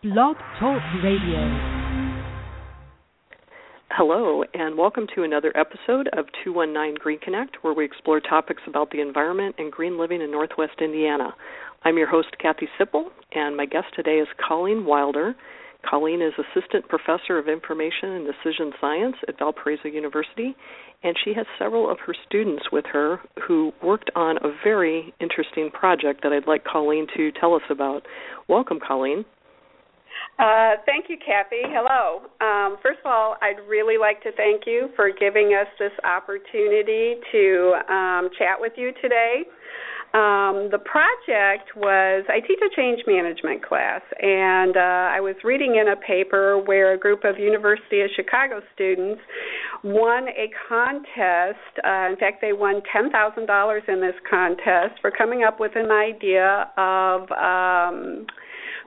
Blog Talk Radio. Hello, and welcome to another episode of 219 Green Connect, where we explore topics about the environment and green living in Northwest Indiana. I'm your host, Kathy Sipple, and my guest today is Coleen Wilder. Coleen is Assistant Professor of Information and Decision Science at Valparaiso University, and she has several of her students with her who worked on a very interesting project that I'd like Coleen to tell us about. Welcome, Coleen. Uh, thank you, Kathy. Hello. Um, first of all, I'd really like to thank you for giving us this opportunity to um, chat with you today. Um, the project was I teach a change management class, and uh, I was reading in a paper where a group of University of Chicago students won a contest. Uh, in fact, they won ten thousand dollars in this contest for coming up with an idea of um,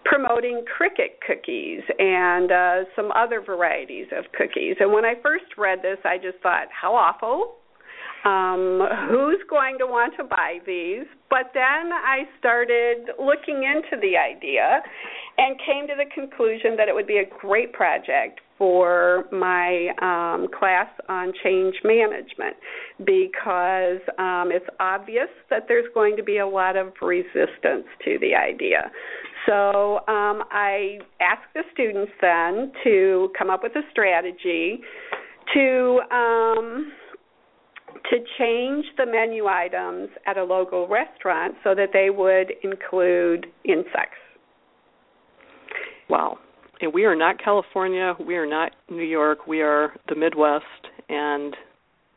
promoting cricket cookies and uh, some other varieties of cookies. And when I first read this, I just thought, how awful. Um, who's going to want to buy these? But then I started looking into the idea and came to the conclusion that it would be a great project for my um, class on change management because um, it's obvious that there's going to be a lot of resistance to the idea. So um, I asked the students then to come up with a strategy to um, to change the menu items at a local restaurant so that they would include insects. Wow. We are not California, we are not New York, we are the Midwest and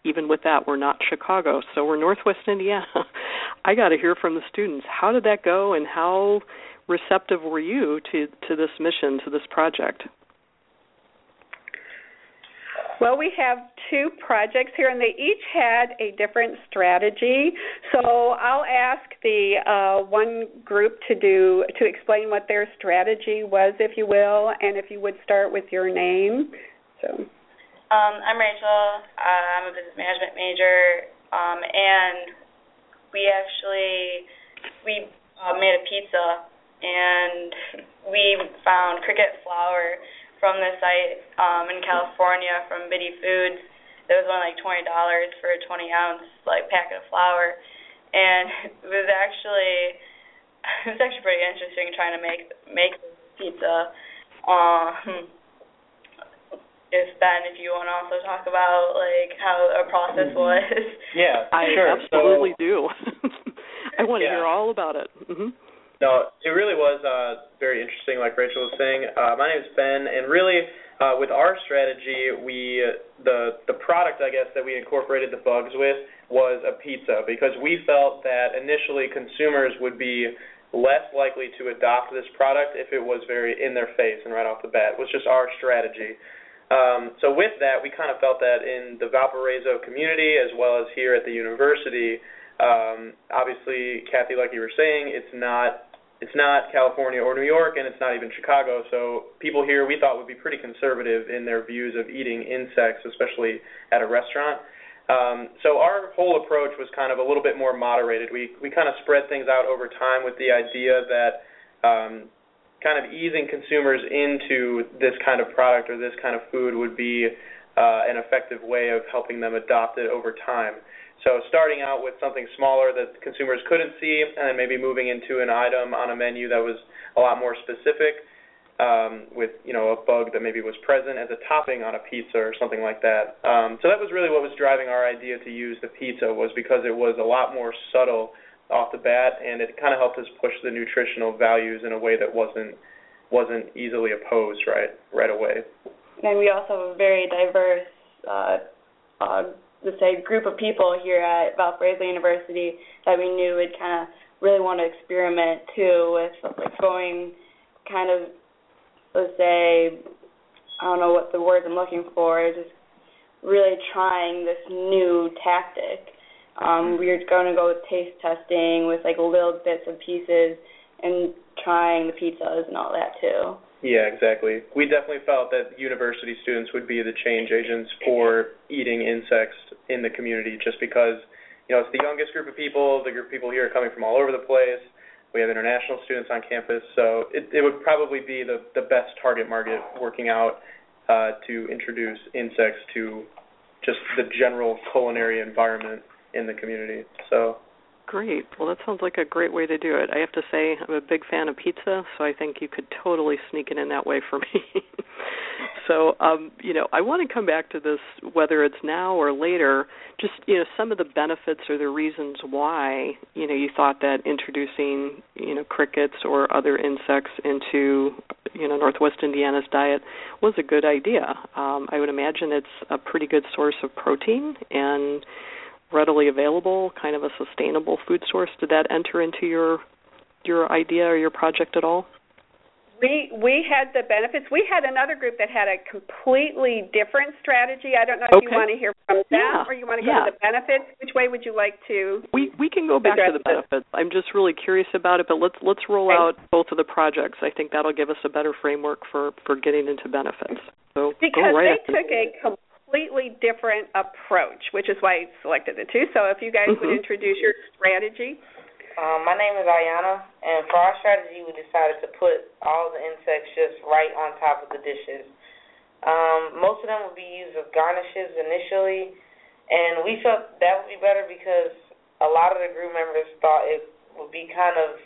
even with that we're not Chicago. So we're Northwest Indiana. I got to hear from the students. How did that go and how receptive were you to to this mission to this project? Well, we have two projects here, and they each had a different strategy. So I'll ask the uh, one group to do to explain what their strategy was, if you will, and if you would start with your name. So. Um, I'm Rachel. Uh, I'm a business management major, um, and we actually we uh, made a pizza and we found cricket flour from the site um, in California from Bitty Foods. It was only like twenty dollars for a twenty ounce like packet of flour, and it was actually it was actually pretty interesting trying to make make pizza. Um, if Ben, if you want to also talk about like how our process mm-hmm. was. Yeah, I sure. absolutely so, do. I want to yeah. hear all about it. Mm-hmm. No, it really was uh, very interesting, like Rachel was saying. Uh, my name is Ben, and really, uh, with our strategy, we the the product, I guess, that we incorporated the bugs with was a pizza because we felt that initially consumers would be less likely to adopt this product if it was very in their face and right off the bat. It was just our strategy. Um, so with that, we kind of felt that in the Valparaiso community as well as here at the university, um, obviously, Kathy, like you were saying, it's not it's not California or New York, and it's not even Chicago. So people here we thought would be pretty conservative in their views of eating insects, especially at a restaurant. Um, so our whole approach was kind of a little bit more moderated. We we kind of spread things out over time with the idea that um, kind of easing consumers into this kind of product or this kind of food would be uh, an effective way of helping them adopt it over time. So starting out with something smaller that consumers couldn't see, and then maybe moving into an item on a menu that was a lot more specific, um, with you know a bug that maybe was present as a topping on a pizza or something like that. Um, so that was really what was driving our idea to use the pizza was because it was a lot more subtle off the bat, and it kind of helped us push the nutritional values in a way that wasn't wasn't easily opposed right right away. And we also have a very diverse uh, uh, let's say group of people here at Valparaiso University that we knew would kind of really want to experiment too with like going kind of let's say I don't know what the words I'm looking for. Just really trying this new tactic. Um, we're going to go with taste testing with like little bits and pieces and trying the pizzas and all that too. Yeah, exactly. We definitely felt that university students would be the change agents for eating insects in the community just because, you know, it's the youngest group of people. The group of people here are coming from all over the place. We have international students on campus, so it, it would probably be the, the best target market working out uh, to introduce insects to just the general culinary environment in the community. So Great. Well, that sounds like a great way to do it. I have to say, I'm a big fan of pizza, so I think you could totally sneak it in that way for me. so, um, you know, I want to come back to this, whether it's now or later. Just, you know, some of the benefits or the reasons why, you know, you thought that introducing, you know, crickets or other insects into, you know, Northwest Indiana's diet was a good idea. Um, I would imagine it's a pretty good source of protein and readily available, kind of a sustainable food source. Did that enter into your your idea or your project at all? We we had the benefits. We had another group that had a completely different strategy. I don't know if okay. you want to hear from them yeah. or you want to go yeah. to the benefits. Which way would you like to? We we can go back to the benefits. I'm just really curious about it, but let's let's roll okay. out both of the projects. I think that'll give us a better framework for for getting into benefits. So because go right they took a completely different approach, which is why I selected the two. So if you guys mm-hmm. would introduce your strategy. Um, my name is Iyanna, and for our strategy, we decided to put all the insects just right on top of the dishes. Um, most of them would be used as garnishes initially, and we felt that would be better because a lot of the group members thought it would be kind of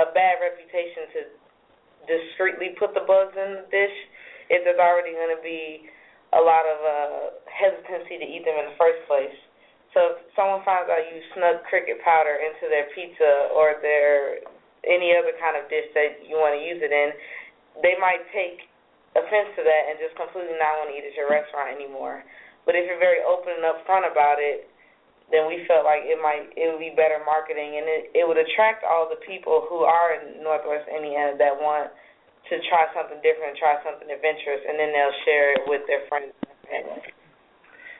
a bad reputation to discreetly put the bugs in the dish if there's already going to be a lot of uh, hesitancy to eat them in the first place. So if someone finds out you snuck cricket powder into their pizza or their any other kind of dish that you want to use it in, they might take offense to that and just completely not want to eat at your restaurant anymore. But if you're very open and upfront about it, then we felt like it might it would be better marketing and it it would attract all the people who are in Northwest Indiana that want to try something different, try something adventurous, and then they'll share it with their friends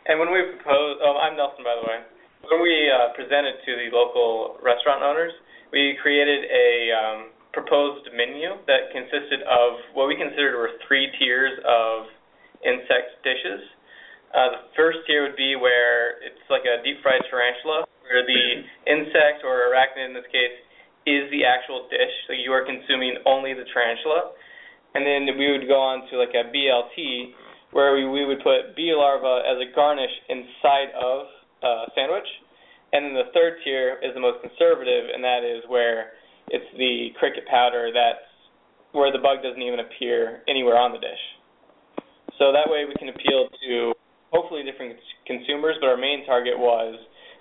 and when we proposed, oh, I'm Nelson, by the way. When we uh, presented to the local restaurant owners, we created a um, proposed menu that consisted of what we considered were three tiers of insect dishes. Uh, the first tier would be where it's like a deep fried tarantula, where the insect or arachnid in this case is the actual dish, so you are consuming only the tarantula. And then we would go on to like a BLT, where we, we would put bee larva as a garnish inside of a sandwich. And then the third tier is the most conservative, and that is where it's the cricket powder that's where the bug doesn't even appear anywhere on the dish. So that way we can appeal to hopefully different consumers, but our main target was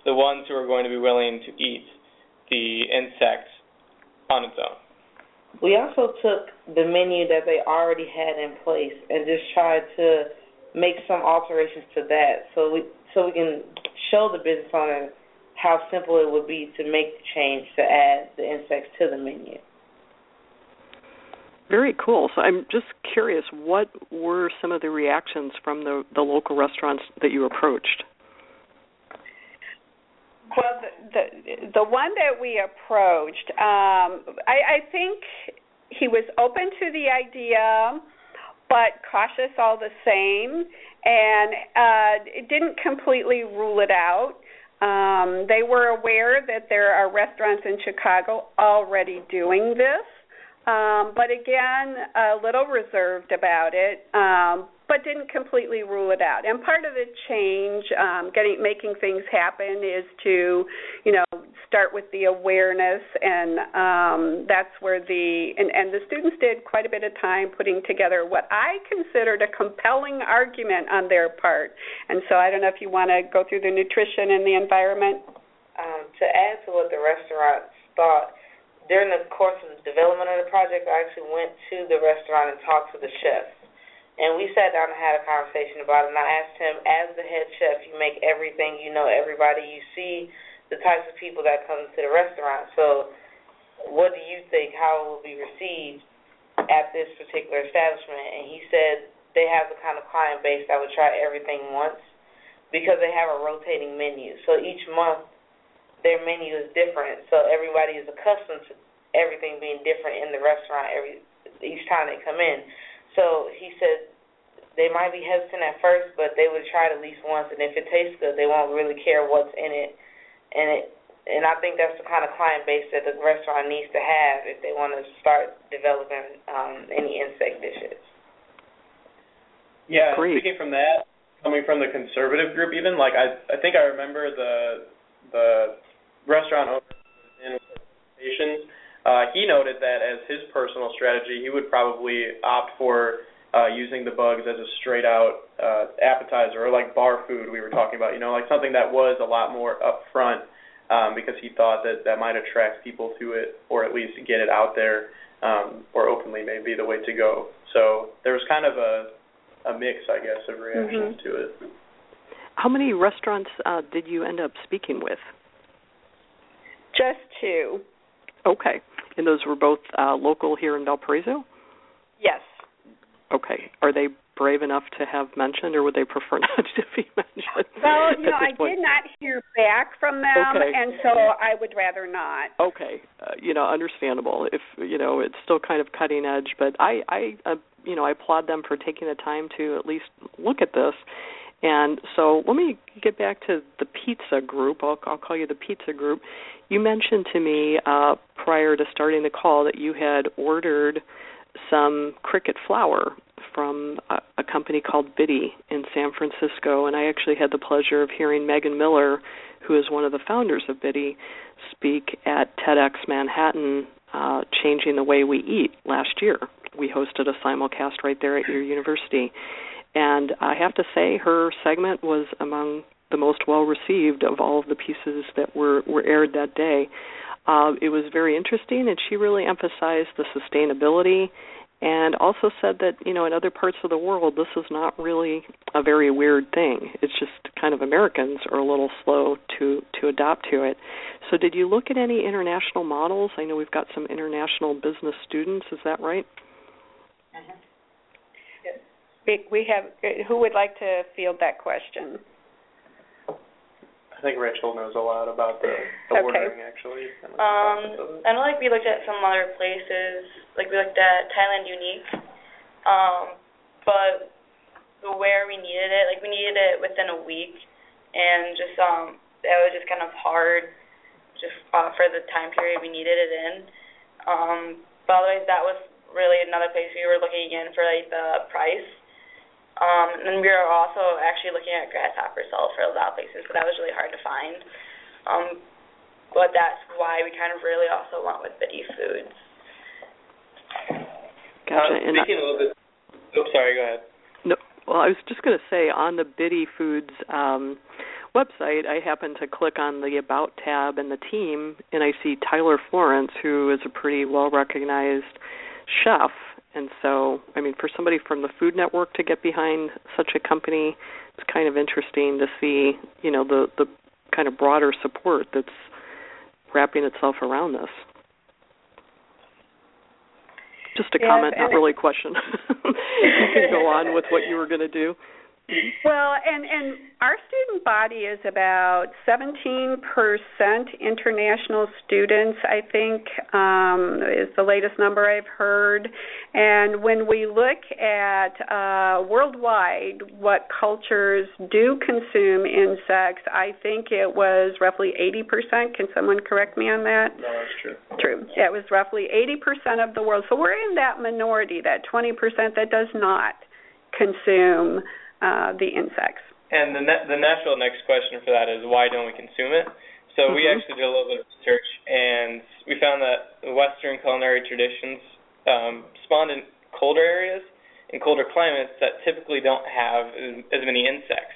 the ones who are going to be willing to eat the insect on its own. We also took the menu that they already had in place and just tried to make some alterations to that so we so we can show the business owner how simple it would be to make the change to add the insects to the menu. Very cool. So I'm just curious, what were some of the reactions from the the local restaurants that you approached? Well, the the, the one that we approached, um, I, I think he was open to the idea, but cautious all the same, and uh, didn't completely rule it out. Um, they were aware that there are restaurants in Chicago already doing this, um, but again, a little reserved about it. Um, but didn't completely rule it out. And part of the change, um, getting making things happen, is to, you know, start with the awareness, and um, that's where the and, and the students did quite a bit of time putting together what I considered a compelling argument on their part. And so I don't know if you want to go through the nutrition and the environment. Um, to add to what the restaurants thought, during the course of the development of the project, I actually went to the restaurant and talked to the chef and we sat down and had a conversation about it. And I asked him, as the head chef, you make everything, you know everybody, you see the types of people that come to the restaurant. So, what do you think? How it will be received? at this particular establishment, and he said they have the kind of client base that would try everything once because they have a rotating menu. So each month their menu is different, so everybody is accustomed to everything being different in the restaurant every each time they come in. So he said they might be hesitant at first, but they would try it at least once, and if it tastes good, they won't really care what's in it. And it, and I think that's the kind of client base that the restaurant needs to have if they want to start developing um, any insect dishes. Yeah, Great. speaking from that, coming from the conservative group, even like I, I think I remember the the restaurant owner in presentations. Uh, he noted that as his personal strategy, he would probably opt for uh, using the bugs as a straight out uh, appetizer or like bar food we were talking about. You know, like something that was a lot more upfront um, because he thought that that might attract people to it or at least get it out there um, or openly may be the way to go. So there was kind of a a mix, I guess, of reactions Mhm. to it. How many restaurants uh, did you end up speaking with? Just two. Okay, and those were both uh, local here in Valparaiso. Yes. Okay, are they brave enough to have mentioned, or would they prefer not to be mentioned? Well, you know, I point? did not hear back from them, Okay. and so I would rather not. Okay, uh, you know, understandable. If you know, it's still kind of cutting edge, but I, I, uh, you know, I applaud them for taking the time to at least look at this. And so, let me get back to the pizza group. I'll, I'll call you the pizza group. You mentioned to me uh, prior to starting the call that you had ordered some cricket flour from a, a company called Bitty in San Francisco, and I actually had the pleasure of hearing Megan Miller, who is one of the founders of Bitty, speak at TEDx Manhattan, uh, changing the way we eat last year. We hosted a simulcast right there at your university, and I have to say her segment was among the most well received of all of the pieces that were were aired that day. Uh, it was very interesting, and she really emphasized the sustainability and also said that you know in other parts of the world this is not really a very weird thing it's just kind of americans are a little slow to to adopt to it so did you look at any international models i know we've got some international business students is that right We, we have. Who would like to field that question? I think Rachel knows a lot about the, the Okay. ordering actually. and Um. I know like we looked at some other places, like we looked at Thailand Unique, um, but where we needed it, like we needed it within a week, and just um, that was just kind of hard, just uh, for the time period we needed it in. Um, but otherwise, that was really another place we were looking in for like the price. Um, and we were also actually looking at grasshopper cells for a lot of places, but that was really hard to find. Um, but that's why we kind of really also went with Bitty Foods. gotcha Uh, speaking a little bit. Oh, sorry. Go ahead. No, well, I was just going to say on the Bitty Foods um, website, I happened to click on the About tab and the team, and I see Tyler Florence, who is a pretty well recognized chef. And so, I mean, for somebody from the Food Network to get behind such a company, it's kind of interesting to see, you know, the the kind of broader support that's wrapping itself around this. Just a Yes, comment, not really a question. you can go on with what you were going to do. Well, and and our student body is about 17% international students, I think, um, is the latest number I've heard. And when we look at uh, worldwide what cultures do consume insects, I think it was roughly 80%. Can someone correct me on that? No, that's true. True. Yeah, it was roughly 80% of the world. So we're in that minority, that 20% that does not consume uh, the insects. And the ne- the natural next question for that is why don't we consume it? So we Mhm. actually did a little bit of research, and we found that Western culinary traditions um, spawned in colder areas, in colder climates that typically don't have as, as many insects.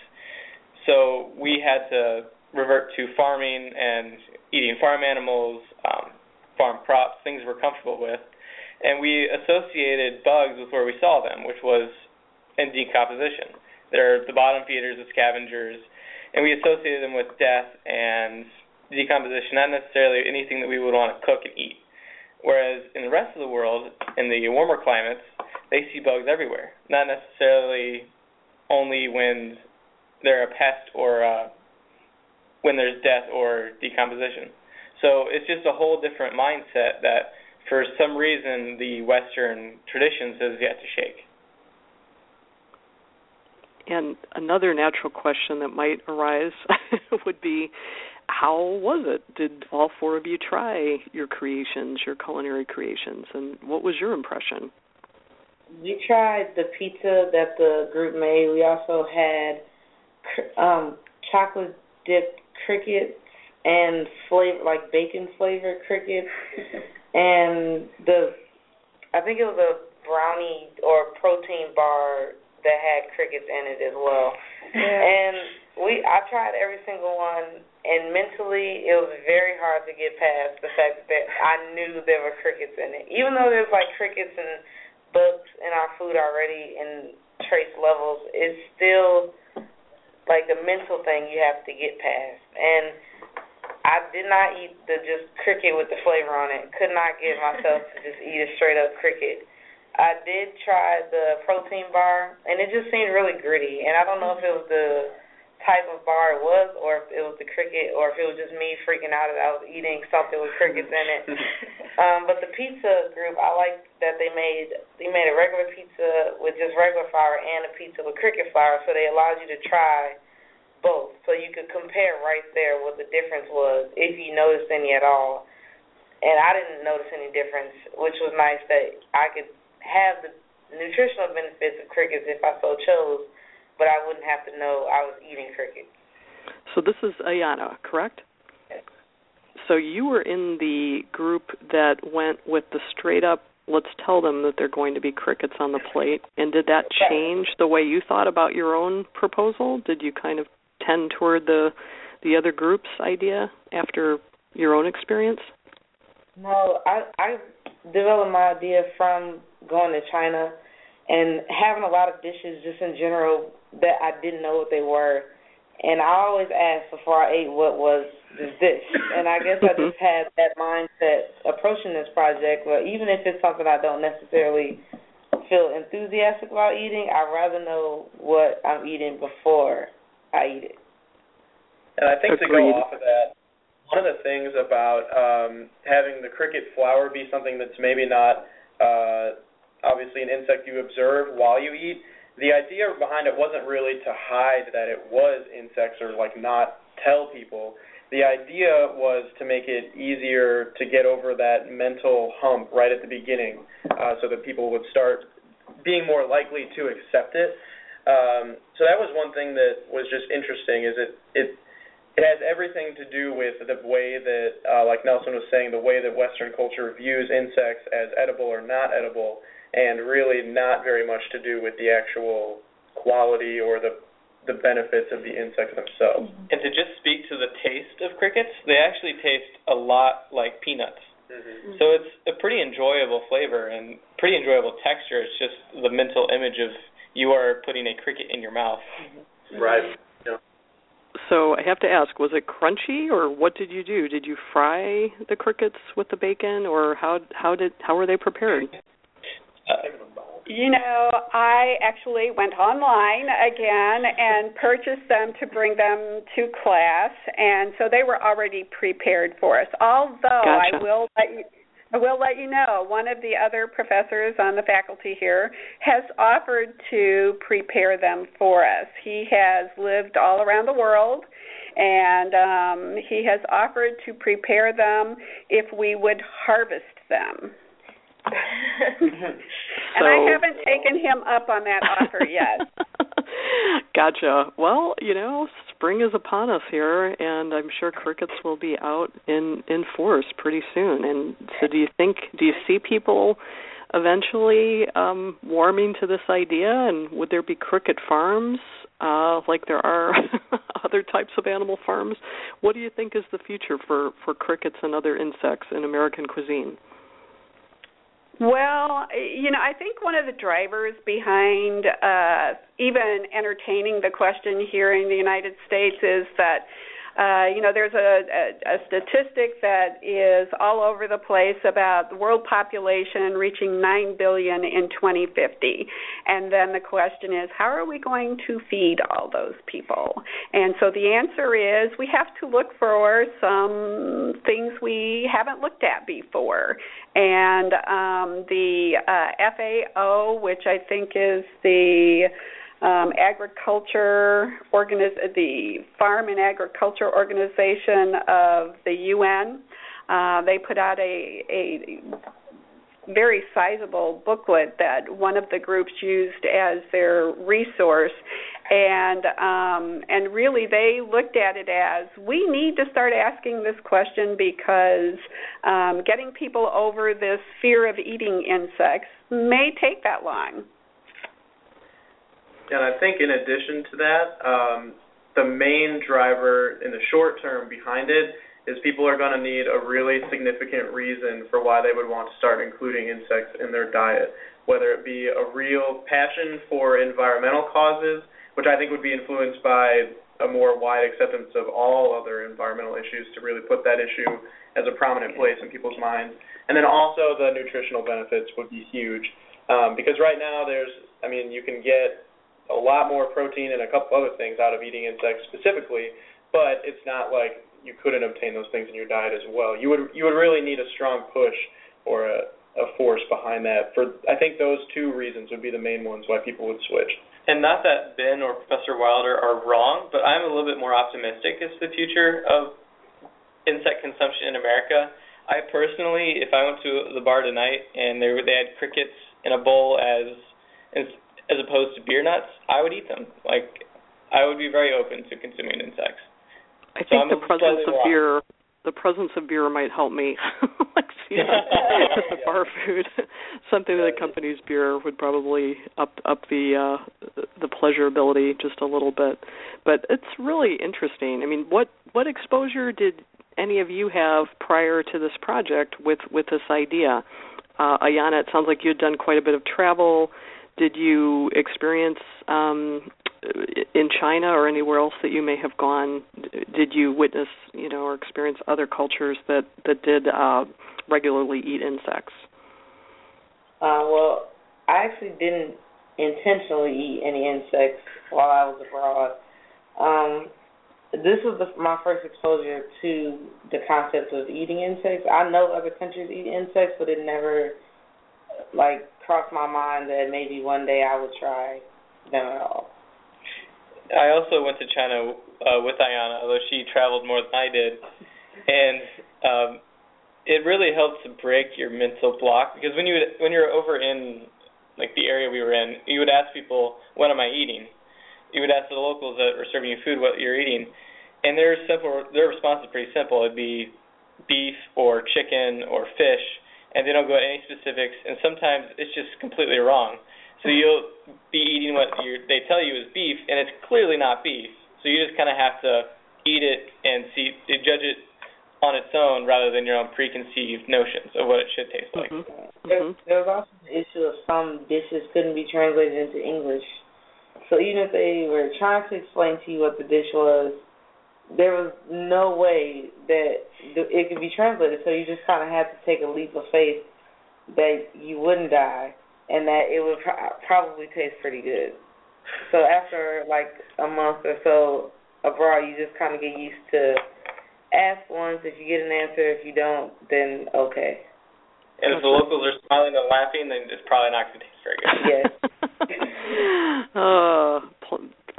So we had to revert to farming and eating farm animals, um, farm crops, things we're comfortable with, and we associated bugs with where we saw them, which was in decomposition. They're the bottom feeders, the scavengers, and we associated them with death and decomposition, not necessarily anything that we would want to cook and eat. Whereas in the rest of the world, in the warmer climates, they see bugs everywhere. Not necessarily only when they're a pest or uh, when there's death or decomposition. So it's just a whole different mindset that, for some reason, the Western traditions has yet to shake. And another natural question that might arise would be how was it? Did all four of you try your creations, your culinary creations, and what was your impression? We tried the pizza that the group made. We also had um, chocolate dipped crickets and flavor like bacon flavored crickets, and the I think it was a brownie or protein bar that had crickets in it as well. Yeah. And we I tried every single one and mentally it was very hard to get past the fact that I knew there were crickets in it. Even though there's like crickets and bugs in our food already in trace levels, it's still like a mental thing you have to get past. And I did not eat the just cricket with the flavor on it. Could not get myself to just eat a straight up cricket. I did try the protein bar, and it just seemed really gritty. And I don't know if it was the type of bar it was, or if it was the cricket, or if it was just me freaking out that I was eating something with crickets in it. um, but the pizza group, I liked that they made they made a regular pizza with just regular flour and a pizza with cricket flour, so they allowed you to try both, so you could compare right there what the difference was, if you noticed any at all. And I didn't notice any difference, which was nice that I could have the nutritional benefits of crickets if I so chose, but I wouldn't have to know I was eating crickets. So this is Iyanna, correct? Yes. So you were in the group that went with the straight up let's tell them that they're going to be crickets on the plate. And did that change the way you thought about your own proposal? Did you kind of tend toward the the other group's idea after your own experience? No, I I developed my idea from going to China and having a lot of dishes just in general that I didn't know what they were. And I always asked before I ate what was this dish. And I guess I just had that mindset approaching this project where even if it's something I don't necessarily feel enthusiastic about eating, I'd rather know what I'm eating before I eat it. And I think Agreed. to go off of that, one of the things about um, having the cricket flour be something that's maybe not uh, obviously an insect you observe while you eat. The idea behind it wasn't really to hide that it was insects or like not tell people. The idea was to make it easier to get over that mental hump right at the beginning, uh, so that people would start being more likely to accept it. Um, so that was one thing that was just interesting. Is it it it has everything to do with the way that, uh, like Nelson was saying, the way that Western culture views insects as edible or not edible, and really not very much to do with the actual quality or the the benefits of the insects themselves. Mm-hmm. And to just speak to the taste of crickets, they actually taste a lot like peanuts. Mm-hmm. So it's a pretty enjoyable flavor and pretty enjoyable texture. It's just the mental image of you are putting a cricket in your mouth. Mm-hmm. Right. Yeah. So I have to ask, was it crunchy or what did you do? Did you fry the crickets with the bacon or how how did how were they prepared? You know, I actually went online again and purchased them to bring them to class, and so they were already prepared for us. Although gotcha. I will let you I will let you know one of the other professors on the faculty here has offered to prepare them for us. He has lived all around the world and um he has offered to prepare them if we would harvest them. and I haven't taken him up on that offer yet. gotcha. Well, you know, spring is upon us here, and I'm sure crickets will be out in in force pretty soon. And so, do you think? Do you see people eventually um warming to this idea? And would there be cricket farms? Uh, like there are other types of animal farms. What do you think is the future for for crickets and other insects in American cuisine? Well, you know, I think one of the drivers behind uh, even entertaining the question here in the United States is that uh, you know, there's a, a, a statistic that is all over the place about the world population reaching 9 billion in 2050. And then the question is, how are we going to feed all those people? And so the answer is we have to look for some things we haven't looked at before. And um, the uh, FAO, which I think is the um, agriculture organiz- the Farm and Agriculture Organization of the UN. Uh, they put out a, a very sizable booklet that one of the groups used as their resource and um, and really they looked at it as we need to start asking this question because um, getting people over this fear of eating insects may take that long and I think in addition to that, um, the main driver in the short term behind it is people are going to need a really significant reason for why they would want to start including insects in their diet, whether it be a real passion for environmental causes, which I think would be influenced by a more wide acceptance of all other environmental issues to really put that issue as a prominent place in people's minds. And then also the nutritional benefits would be huge. Um, because right now there's, I mean, you can get a lot more protein and a couple other things out of eating insects specifically, but it's not like you couldn't obtain those things in your diet as well. You would you would really need a strong push or a, a force behind that. For I think those two reasons would be the main ones why people would switch. And not that Ben or Professor Wilder are wrong, but I'm a little bit more optimistic as to the future of insect consumption in America. I personally, if I went to the bar tonight and they they had crickets in a bowl as as opposed to beer nuts, I would eat them. Like I would be very open to consuming insects. I so think I'm the presence of beer the presence of beer might help me like see the bar food. Something that accompanies beer would probably up up the uh the pleasurability just a little bit. But it's really interesting. I mean what what exposure did any of you have prior to this project with with this idea? Uh Iyanna it sounds like you had done quite a bit of travel did you experience um, in China or anywhere else that you may have gone? Did you witness, you know, or experience other cultures that that did uh, regularly eat insects? Uh, well, I actually didn't intentionally eat any insects while I was abroad. Um, this was the, my first exposure to the concept of eating insects. I know other countries eat insects, but it never like crossed my mind that maybe one day I would try them at all. I also went to China uh, with Iyanna, although she traveled more than I did, and um, it really helps to break your mental block because when you would, when you're over in like the area we were in, you would ask people, "What am I eating?" You would ask the locals that were serving you food what you're eating, and their simple their response is pretty simple. It'd be beef or chicken or fish, and they don't go into any specifics, and sometimes it's just completely wrong. So you'll be eating what you they tell you is beef, and it's clearly not beef. So you just kind of have to eat it and see judge it on its own rather than your own preconceived notions of what it should taste like. Mm-hmm. Mm-hmm. there was also the issue of some dishes couldn't be translated into English. So even if they were trying to explain to you what the dish was, there was no way that it could be translated. So you just kind of had to take a leap of faith that you wouldn't die and that it would pro- probably taste pretty good. So after like a month or so abroad, you just kind of get used to ask once. If you get an answer, if you don't, then okay. And if the locals are smiling and laughing, then it's probably not going to taste very good. Yes. uh,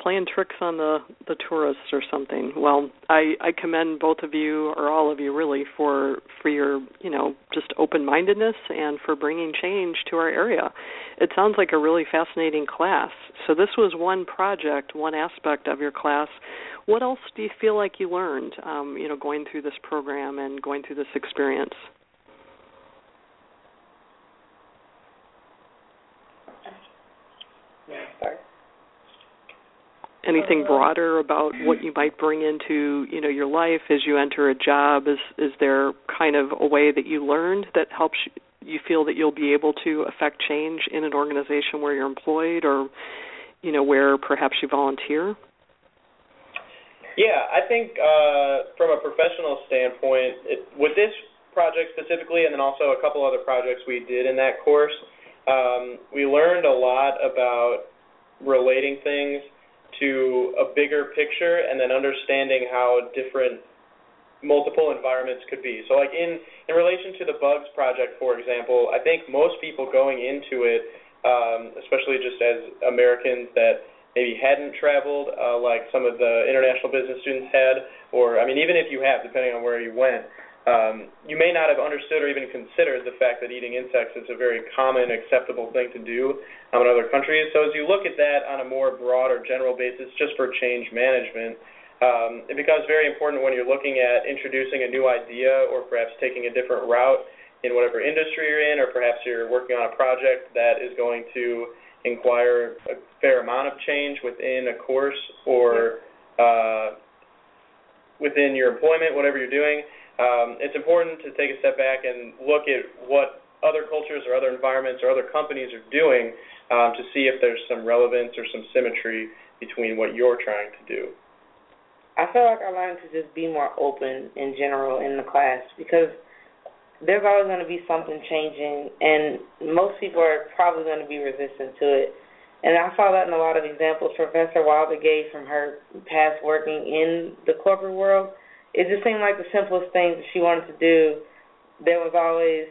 playing tricks on the the tourists or something. Well, I I commend both of you or all of you really for for your you know just open mindedness and for bringing change to our area. It sounds like a really fascinating class. So this was one project, one aspect of your class. What else do you feel like you learned? Um, you know, going through this program and going through this experience. Anything broader about what you might bring into you know your life as you enter a job? Is is there kind of a way that you learned that helps you feel that you'll be able to affect change in an organization where you're employed or you know where perhaps you volunteer? Yeah, I think uh, from a professional standpoint, it, with this project specifically, and then also a couple other projects we did in that course, um, we learned a lot about relating things to a bigger picture and then understanding how different multiple environments could be. So like in in relation to the bugs project for example, I think most people going into it um, especially just as Americans that maybe hadn't traveled uh, like some of the international business students had, or I mean, even if you have, depending on where you went, um, you may not have understood or even considered the fact that eating insects is a very common, acceptable thing to do um, in other countries. So as you look at that on a more broad or general basis, just for change management, um, it becomes very important when you're looking at introducing a new idea or perhaps taking a different route in whatever industry you're in, or perhaps you're working on a project that is going to inquire a fair amount of change within a course or uh, within your employment, whatever you're doing. Um, it's important to take a step back and look at what other cultures or other environments or other companies are doing um, to see if there's some relevance or some symmetry between what you're trying to do. I feel like I learned to just be more open in general in the class because – there's always going to be something changing, and most people are probably going to be resistant to it. And I saw that in a lot of examples Professor Wilder gave from her past working in the corporate world. It just seemed like the simplest thing that she wanted to do. There was always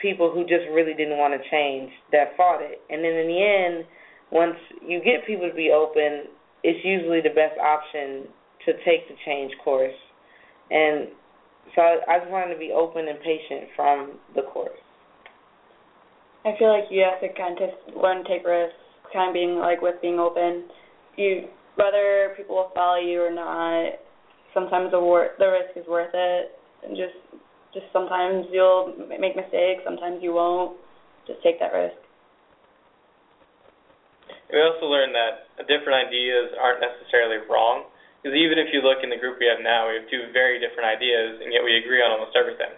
people who just really didn't want to change that fought it. And then in the end, once you get people to be open, it's usually the best option to take the change course. And so I, I just wanted to be open and patient from the course. I feel like you have to kind of learn to take risks, kind of being like with being open. You whether people will follow you or not, sometimes the wor- the risk is worth it. And just just sometimes you'll make mistakes, sometimes you won't. Just take that risk. We also learned that different ideas aren't necessarily wrong. Because even if you look in the group we have now, we have two very different ideas, and yet we agree on almost everything.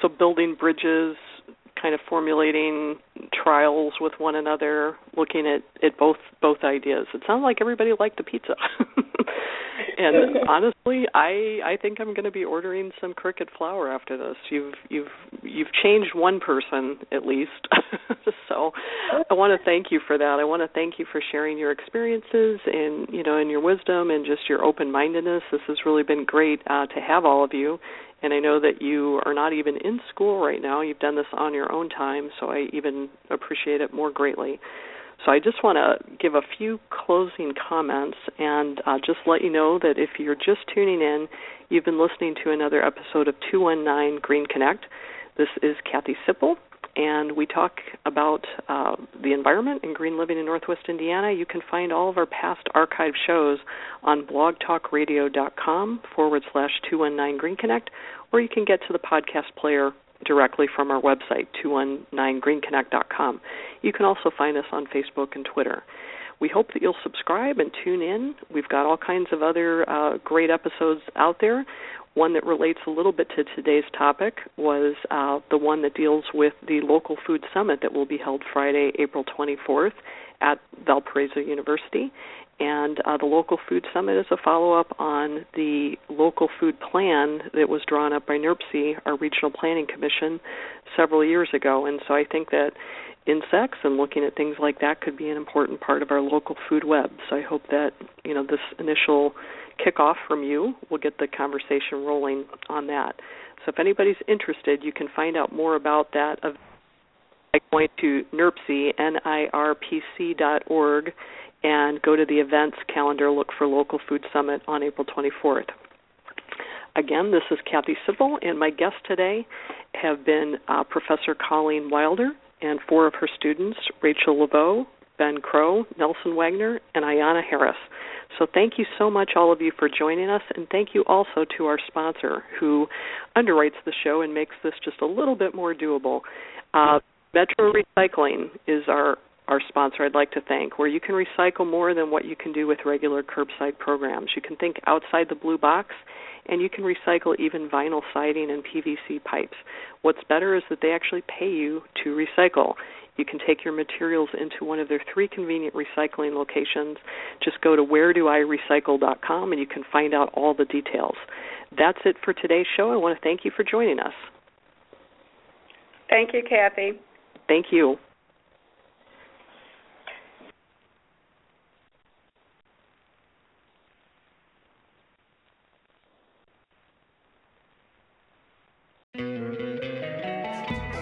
So building bridges, kind of formulating trials with one another, looking at, at both both ideas. It sounds like everybody liked the pizza. and honestly, I I think I'm going to be ordering some Cricket flour after this. You've you've you've changed one person at least. so I want to thank you for that. I want to thank you for sharing your experiences and you know and your wisdom and just your open-mindedness. This has really been great uh, to have all of you. And I know that you are not even in school right now. You've done this on your own time, so I even appreciate it more greatly. So I just want to give a few closing comments and uh, just let you know that if you're just tuning in, you've been listening to another episode of 219 Green Connect. This is Kathy Sipple, and we talk about uh, the environment and green living in Northwest Indiana. You can find all of our past archive shows on blogtalkradio.com forward slash 219 Green Connect, or you can get to the podcast player directly from our website, 219greenconnect.com. You can also find us on Facebook and Twitter. We hope that you'll subscribe and tune in. We've got all kinds of other uh, great episodes out there. One that relates a little bit to today's topic was uh, the one that deals with the local food summit that will be held Friday, April 24th at Valparaiso University. And uh, the local food summit is a follow up on the local food plan that was drawn up by NIRPC, our regional planning commission, several years ago. And so I think that insects and looking at things like that could be an important part of our local food web. So I hope that you know this initial kickoff from you We'll get the conversation rolling on that. So if anybody's interested, you can find out more about that by going to NIRPC, N-I-R-P-C dot org and go to the events calendar, look for Local Food Summit on April 24th. Again, this is Kathy Sipple, and my guests today have been uh, Professor Coleen Wilder and four of her students, Rachel Laveau, Ben Crowe, Nelson Wagner, and Iyanna Harris. So thank you so much, all of you, for joining us, and thank you also to our sponsor who underwrites the show and makes this just a little bit more doable. Uh, Metro Recycling is our our sponsor I'd like to thank, where you can recycle more than what you can do with regular curbside programs. You can think outside the blue box and you can recycle even vinyl siding and PVC pipes. What's better is that they actually pay you to recycle. You can take your materials into one of their three convenient recycling locations. Just go to wheredoirecycle.com and you can find out all the details. That's it for today's show. I want to thank you for joining us. Thank you, Kathy. Thank you.